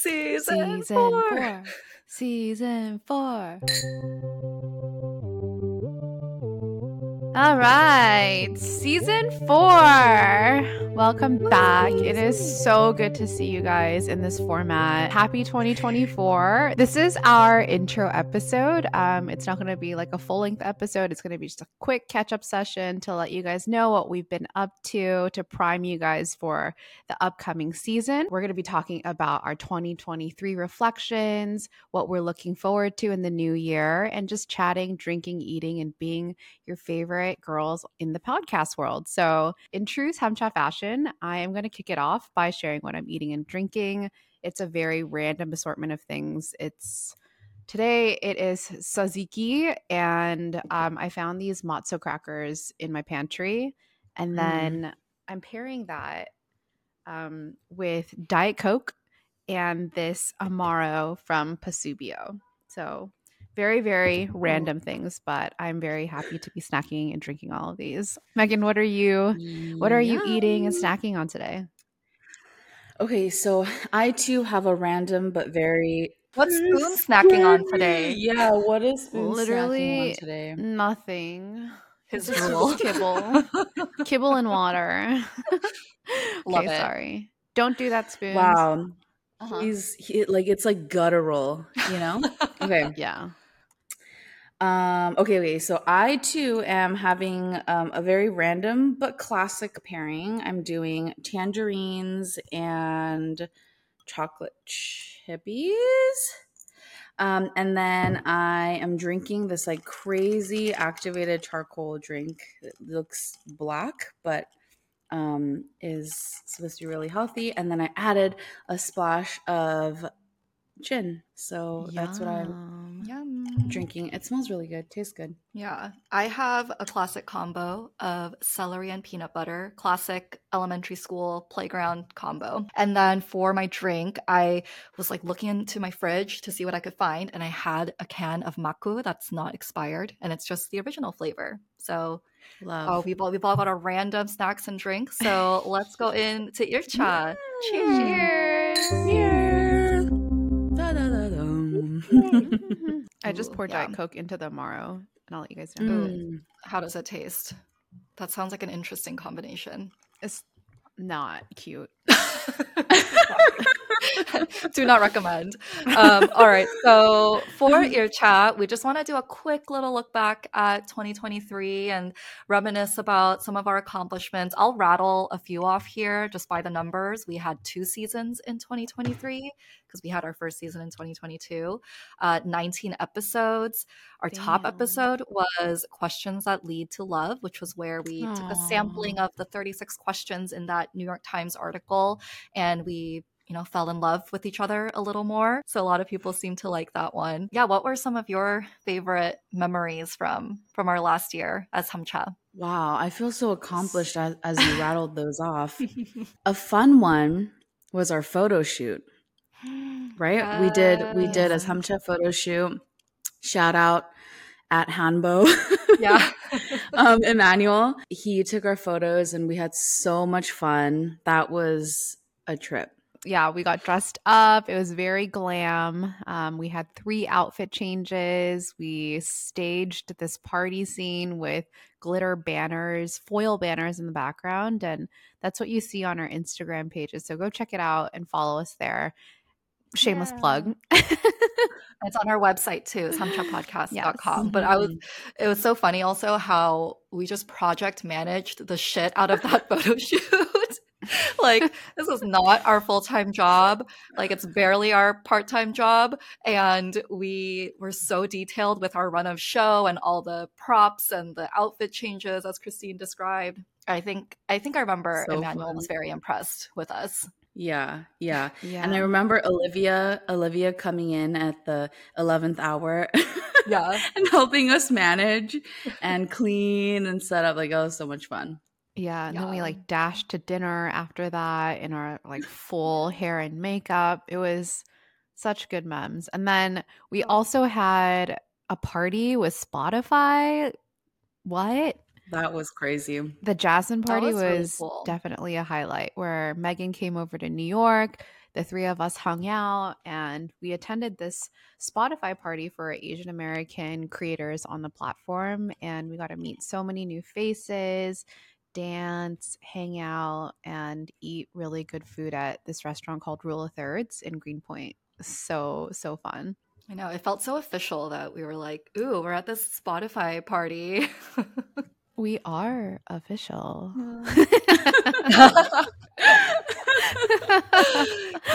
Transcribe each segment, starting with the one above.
Season, Season four. four. Season four. All right, season four. Welcome back. It is so good to see you guys in this format. Happy 2024. This is our intro episode. Um, it's not going to be like a full length episode. It's going to be just a quick catch up session to let you guys know what we've been up to, to prime you guys for the upcoming season. We're going to be talking about our 2023 reflections, what we're looking forward to in the new year, and just chatting, drinking, eating, and being your favorite girls in the podcast world. So, in true Samcha fashion, I am going to kick it off by sharing what I'm eating and drinking. It's a very random assortment of things. It's today it is tzatziki, and um, I found these matzo crackers in my pantry, and then I'm pairing that um, with Diet Coke and this Amaro from Pasubio. So very, very random things, but I'm very happy to be snacking and drinking all of these. Megan, what are you what are you eating and snacking on today? Okay, so I too have a random but very What's Spoon snacking on today? Yeah, what is Spoon snacking Literally on today? Nothing. His Just drool. kibble. Kibble and water. Love okay, it. sorry. Don't do that, spoons. Wow, Uh-huh. he's he, like it's like guttural, you know? okay. Yeah. Um, okay, okay. So I too am having um, a very random but classic pairing. I'm doing tangerines and chocolate chippies. Um, and then I am drinking this like crazy activated charcoal drink. It looks black, but um, is supposed to be really healthy. And then I added a splash of gin. So that's what I'm Yum. Yum. drinking. It smells really good. Tastes good. Yeah, I have a classic combo of celery and peanut butter, classic elementary school playground combo. And then for my drink, I was like looking into my fridge to see what I could find, and I had a can of makku that's not expired, and it's just the original flavor. So, Love. oh, we've all, we've all got our random snacks and drinks. So let's go into Ircha. Cheers. Cheers. Da-da-da-dum. Mm-hmm. I just Ooh, poured Diet. Coke into the Amaro, and I'll let you guys know. Mm. How does it taste? That sounds like an interesting combination. It's not cute. do not recommend. Um, all right. So for Icha, we just want to do a quick little look back at 2023 and reminisce about some of our accomplishments. I'll rattle a few off here just by the numbers. We had two seasons in 2023 because we had our first season in 2022, uh, 19 episodes. Our top episode was Questions That Lead to Love, which was where we took a sampling of the 36 questions in that New York Times article and we you know fell in love with each other a little more so a lot of people seem to like that one yeah what were some of your favorite memories from from our last year as samcha Wow, I feel so accomplished as, as you rattled those off. A fun one was our photo shoot, right? We did we did a Yes. Samcha photo shoot. Shout out at Hanbo. yeah um, Emmanuel. He took our photos and we had so much fun. That was a trip. Yeah, we got dressed up. It was very glam. Um, we had three outfit changes. We staged this party scene with glitter banners, foil banners in the background. And that's what you see on our Instagram pages. So go check it out and follow us there. Shameless Yeah. plug. it's on our website too it's samchapodcast.com Yes. but i was it was so funny also how we just project managed the shit out of that photo shoot like this is not our full-time job like it's barely our part-time job and we were so detailed with our run of show and all the props and the outfit changes as christine described i think i think i remember So emmanuel fun. was very impressed with us Yeah, yeah. yeah. And I remember Olivia, Olivia coming in at the eleventh hour, yeah and helping us manage and clean and set up. Like, oh, so much fun. Yeah, and then we Yeah. like dashed to dinner after that in our like full hair and makeup. It was such good memes. And then we oh. also had a party with Spotify. What? That was crazy. The Jasmine That party was was, really cool. definitely a highlight where Megan came over to New York the three of us hung out and we attended this Spotify party for Asian American creators on the platform. And we got to meet so many new faces, dance, hang out, and eat really good food at this restaurant called Rule of Thirds in Greenpoint. So, so fun. I know. It felt so official that we were like, ooh, we're at this Spotify party. We are official.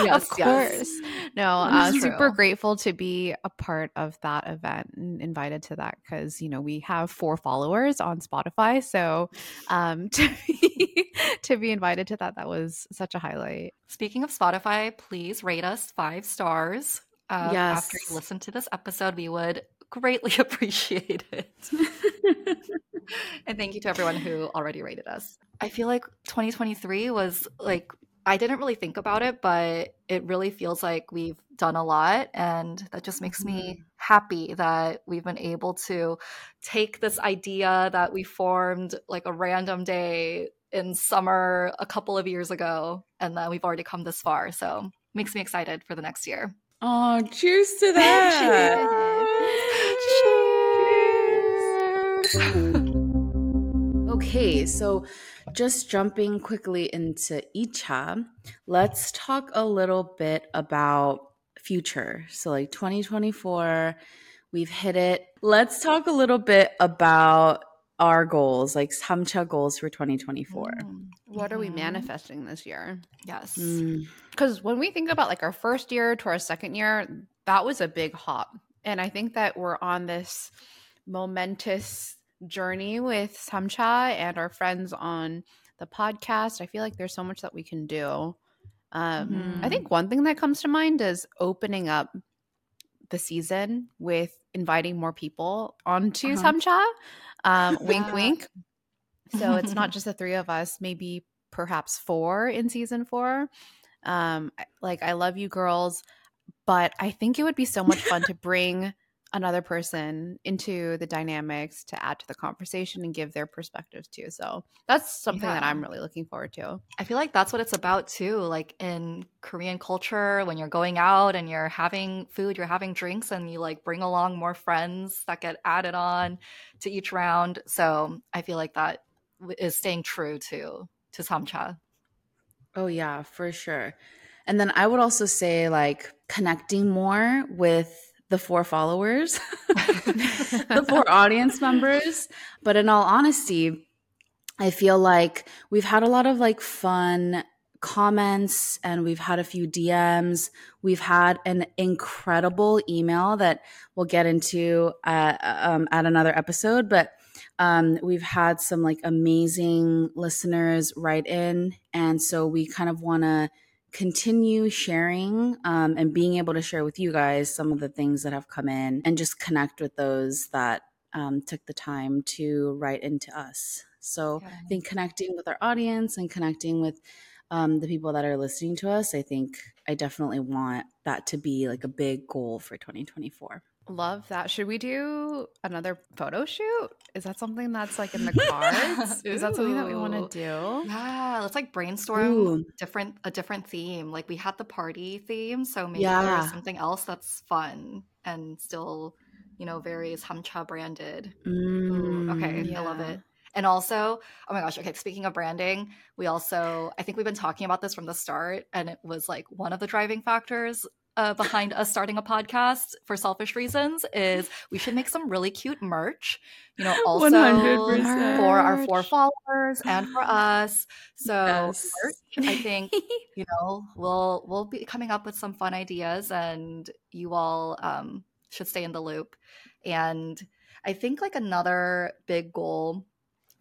Yes, of yes. course. No, That uh, super grateful to be a part of that event and invited to that because, you know, we have four followers on Spotify. So um, to, be, to be invited to that, that was such a highlight. Speaking of Spotify, please rate us five stars. Uh, After you listen to this episode, we would greatly appreciate it. and thank you to everyone who already rated us. I feel like 2023 was like, I didn't really think about it, but it really feels like we've done a lot. And that just makes me mm-hmm. happy that we've been able to take this idea that we formed like a random day in summer a couple of years ago, and that we've already come this far. So makes me excited for the next year. Oh, cheers to that. Okay, so just jumping quickly into Icha, let's talk a little bit about future. So, like 2024, we've hit it. Let's talk a little bit about our goals, like Samcha goals for 2024. Mm, What are we mhm. manifesting this year? Yes. Mm, because when we think about like our first year to our second year, that was a big hop. And I think that we're on this momentous journey with Samcha and our friends on the podcast. I feel like there's so much that we can do. Um, I Mhm. think one thing that comes to mind is opening up the season with inviting more people onto Uh-huh. Samcha. Um, wink, Yeah. wink. So it's not just the three of us, maybe perhaps four in season four. Um, like I love you girls, but I think it would be so much fun to bring another person into the dynamics to add to the conversation and give their perspectives too. So that's something that I'm really looking forward to. I feel like that's what it's about too. Like in Korean culture, when you're going out and you're having food, you're having drinks, and you like bring along more friends that get added on to each round. So I feel like that is staying true to to Samcha. Oh yeah, for sure. And then I would also say like connecting more with the four followers, the four audience members. But in all honesty, I feel like we've had a lot of like fun comments and we've had a few DMs. We've had an incredible email that we'll get into uh, um, at another episode, but um, we've had some like amazing listeners write in. And so we kind of want to continue sharing um, and being able to share with you guys some of the things that have come in and just connect with those that um, took the time to write into us. So Yeah. I think connecting with our audience and connecting with um, the people that are listening to us, I think I definitely want that to be like a big goal for 2024. Love that. Should we do another photo shoot? Is that something that's like in the cards? Is that something that we want to do? Yeah, let's like brainstorm Ooh. different a different theme. Like we had the party theme, so maybe Yeah. there's something else that's fun and still, you know, very Samcha branded. Ooh, okay, Mm. I love it. And also, oh my gosh, okay, speaking of branding, we also, I think we've been talking about this from the start, and it was like one of the driving factors uh, behind us starting a podcast for selfish reasons is we should make some really cute merch, you know, also 100%. for our four followers and for us. So Yes. merch, I think you know we'll we'll be coming up with some fun ideas and you all um, should stay in the loop and i think like another big goal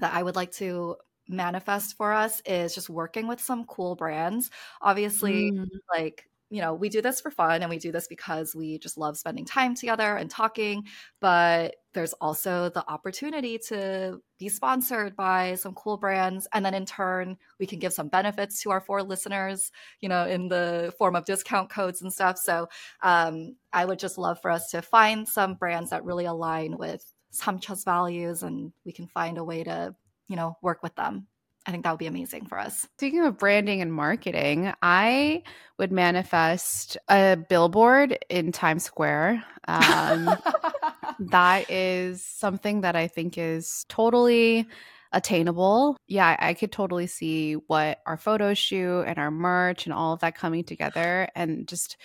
that i would like to manifest for us is just working with some cool brands obviously Mm. like you know we do this for fun and we do this because we just love spending time together and talking but there's also the opportunity to be sponsored by some cool brands. And then in turn we can give some benefits to our four listeners you know in the form of discount codes and stuff. So um, i would just love for us to find some brands that really align with samcha's values and we can find a way to you know work with them I think that would be amazing for us. Speaking of branding and marketing, I would manifest a billboard in Times Square. Um, that is something that I think is totally attainable. Yeah, I could totally see what our photo shoot and our merch and all of that coming together and just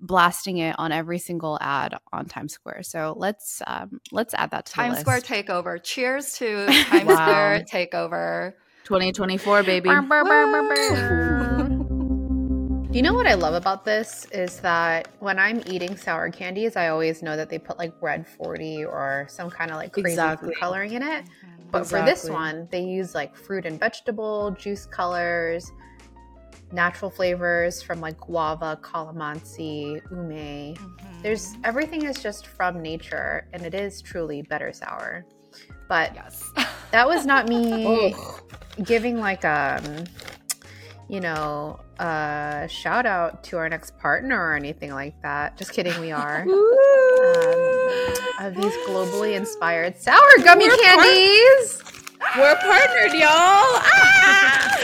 blasting it on every single ad on Times Square. So let's um, let's add that to Times Square takeover. Cheers to Times Wow. Square takeover. 2024, baby. You know what I love about this is that when I'm eating sour candies, I always know that they put like red 40 or some kind of like crazy Exactly. food coloring in it. But for this one, they use like fruit and vegetable, juice colors, natural flavors from like guava, calamansi, ume. Mhm. There's everything is just from nature and it is truly better sour. But yes. that was not me giving like um you know a shout out to our next partner or anything like that just kidding we are um, of these globally inspired sour gummy We're candies We're partnered, y'all. Ah!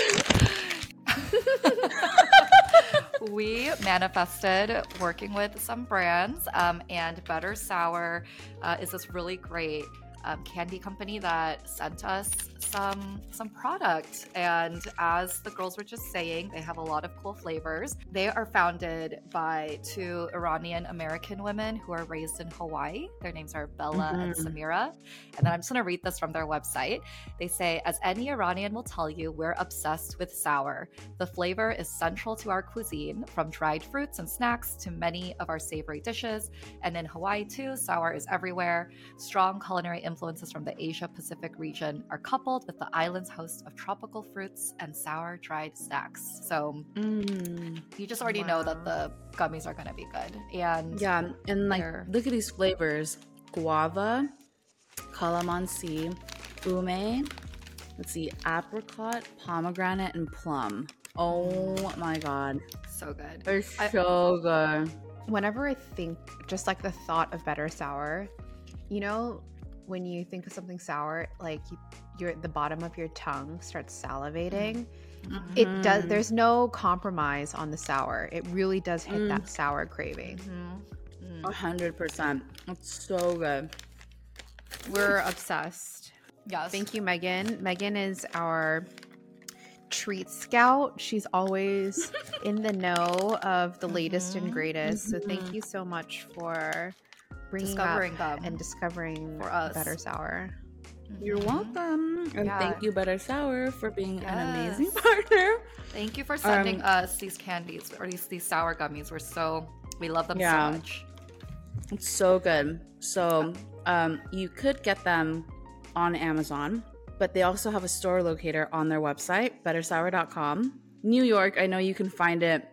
we manifested working with some brands, um, and Better Sour uh, is this really great um, candy company that sent us some some product. And as the girls were just saying, they have a lot of cool flavors. They are founded by two Iranian American women who are raised in Hawaii. Their names are Bella and Mhm. Samira. And then I'm just going to read this from their website. They say, as any Iranian will tell you, we're obsessed with sour. The flavor is central to our cuisine, from dried fruits and snacks to many of our savory dishes. And in Hawaii, too, sour is everywhere. Strong culinary influences from the Asia Pacific region are coupled with the island's host of tropical fruits and sour dried snacks. So Mm. you just already know that the gummies are to be good. And Yeah, and like look at these flavors: guava, calamansi, ume. Let's see, apricot, pomegranate, and plum. Oh my god, so good. they're I- so good. whenever i think just like the thought of better sour you know when you think of something sour like you, your the bottom of your tongue starts salivating it does Mhm. there's no compromise on the sour it really does hit Mm. that sour craving Mhm. A Mm. hundred percent. It's so good. we're obsessed Yes. thank you megan megan is our treat scout she's always in the know of the latest and Mhm. greatest so thank Mhm. you so much for bringing Discovering up them. and discovering For us. better sour You're Mhm. welcome, and Yeah. thank you, Better Sour, for being an amazing partner. Thank you for sending Um, us these candies or these these sour gummies. We're so we love them Yeah. so much. It's so good. So, um, you could get them on Amazon, but they also have a store locator on their website, bettersour.com. New York, I know you can find it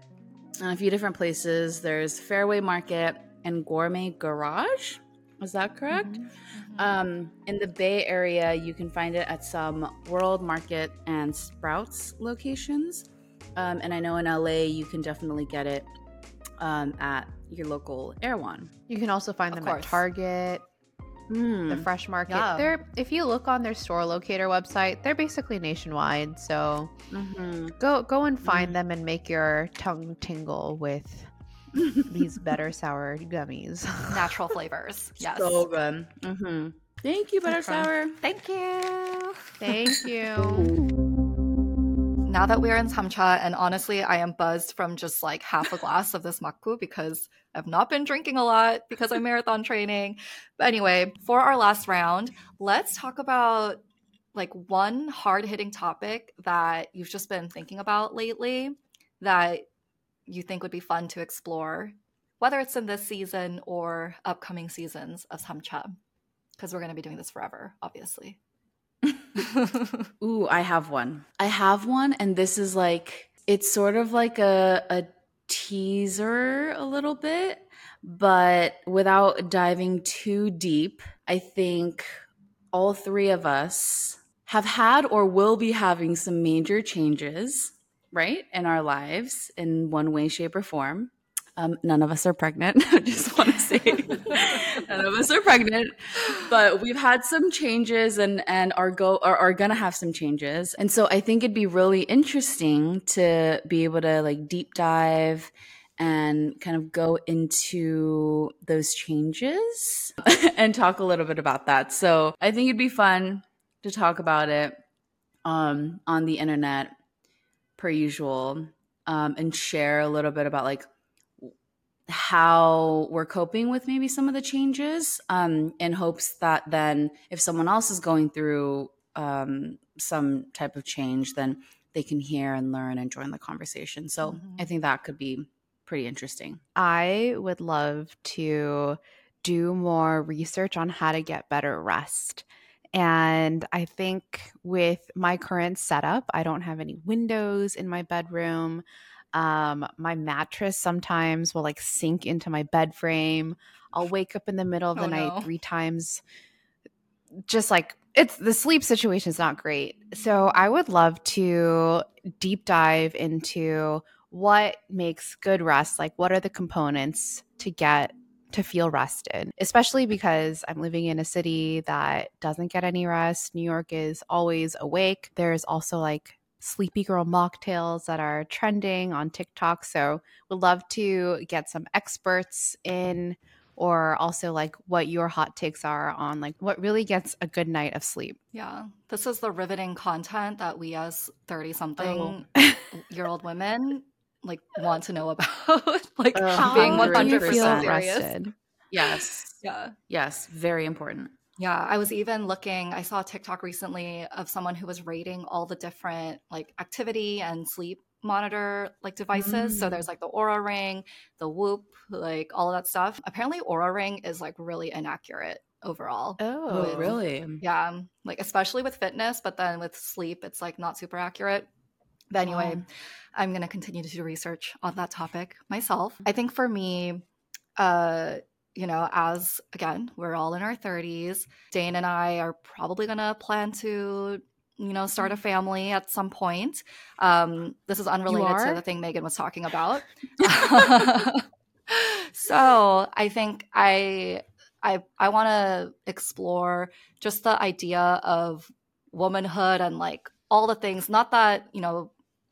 in a few different places. There's Fairway Market and Gourmet Garage. Is that correct? Mhm. Um, in the Bay Area, you can find it at some World Market and Sprouts locations. Um, and I know in LA, you can definitely get it um, at your local Erewhon. you can also find Of them at course. target the Mm. fresh market Yeah. they're if you look on their store locator website they're basically nationwide so Mhm. go go and find Mm. them and make your tongue tingle with these better sour gummies Natural flavors. Yes. So good. hmm Thank you, Better Okay. Sour. Thank you. thank you Now that we're in Samcha, and honestly, I am buzzed from just like half a glass of this makku because I've not been drinking a lot because I'm marathon training. But anyway, for our last round, let's talk about like one hard hitting topic that you've just been thinking about lately that you think would be fun to explore, whether it's in this season or upcoming seasons of Samcha, because we're going to be doing this forever, obviously. Ooh, I have one. I have one, and this is like it's sort of like a a teaser a little bit, but without diving too deep, I think all three of us have had or will be having some major changes, right, in our lives in one way, shape, or form. Um, none of us are pregnant. I just want to say none of us are pregnant, but we've had some changes and and are go are, are gonna have some changes. And so I think it'd be really interesting to be able to like deep dive and kind of go into those changes and talk a little bit about that. So I think it'd be fun to talk about it um, on the internet per usual um, and share a little bit about like how we're coping with maybe some of the changes um, in hopes that then if someone else is going through um, some type of change then they can hear and learn and join the conversation. So mm-hmm. i think that could be pretty interesting. I would love to do more research on how to get better rest and I think with my current setup, I don't have any windows in my bedroom. Um, my mattress sometimes will like sink into my bed frame. I'll wake up in the middle of the oh, night no. three times. Just like it's the sleep situation is not great. So I would love to deep dive into what makes good rest. Like, what are the components to get to feel rested, especially because I'm living in a city that doesn't get any rest. New York is always awake. There's also like sleepy girl mocktails that are trending on TikTok. So, would love to get some experts in or also like what your hot takes are on like what really gets a good night of sleep. Yeah. This is the riveting content that we as 30 something oh. year old women like want to know about like uh, being 100% serious. Rested. Yes. Yeah. Yes, very important. Yeah, I was even looking, I saw a TikTok recently of someone who was rating all the different like activity and sleep monitor like devices. Mm. So there's like the Oura Ring, the Whoop, like all of that stuff. Apparently Oura Ring is like really inaccurate overall. Oh, with, really? Yeah, like especially with fitness, but then with sleep it's like not super accurate. But anyway, wow. I'm going to continue to do research on that topic myself. I think for me, uh, you know, as again, we're all in our 30s, Dane and I are probably going to plan to, you know, start a family at some point. Um, this is unrelated to the thing Megan was talking about. so I think I I I want to explore just the idea of womanhood and like all the things. Not that you know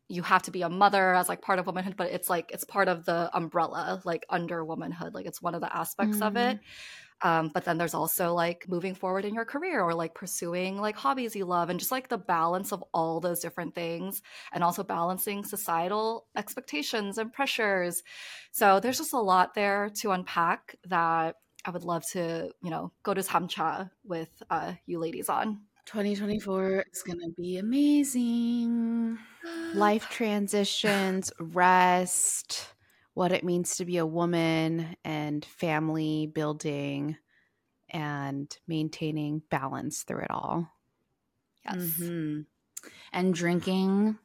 you have to be a mother as like part of womanhood but it's like it's part of the umbrella like under womanhood like it's one of the aspects mm. of it mm-hmm. um, but then there's also like moving forward in your career or like pursuing like hobbies you love and just like the balance of all those different things and also balancing societal expectations and pressures so there's just a lot there to unpack that i would love to you know go to samcha with uh, you ladies on 2024 is going to be amazing. Life transitions, rest, what it means to be a woman, and family building and maintaining balance through it all. Yes. Mm-hmm. And drinking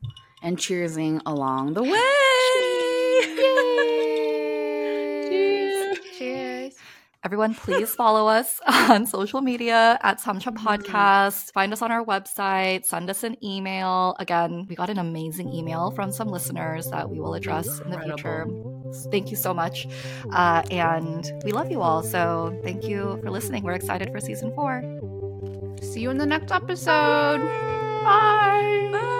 and cheersing along the way. Everyone, please follow us on social media at Samcha mm-hmm. Podcast. Find us on our website. Send us an email. Again, we got an amazing email from some listeners that we will address in the future. Thank you so much. Uh, and we love you all. So thank you for listening. We're excited for season four. See you in the next episode. Bye. Bye.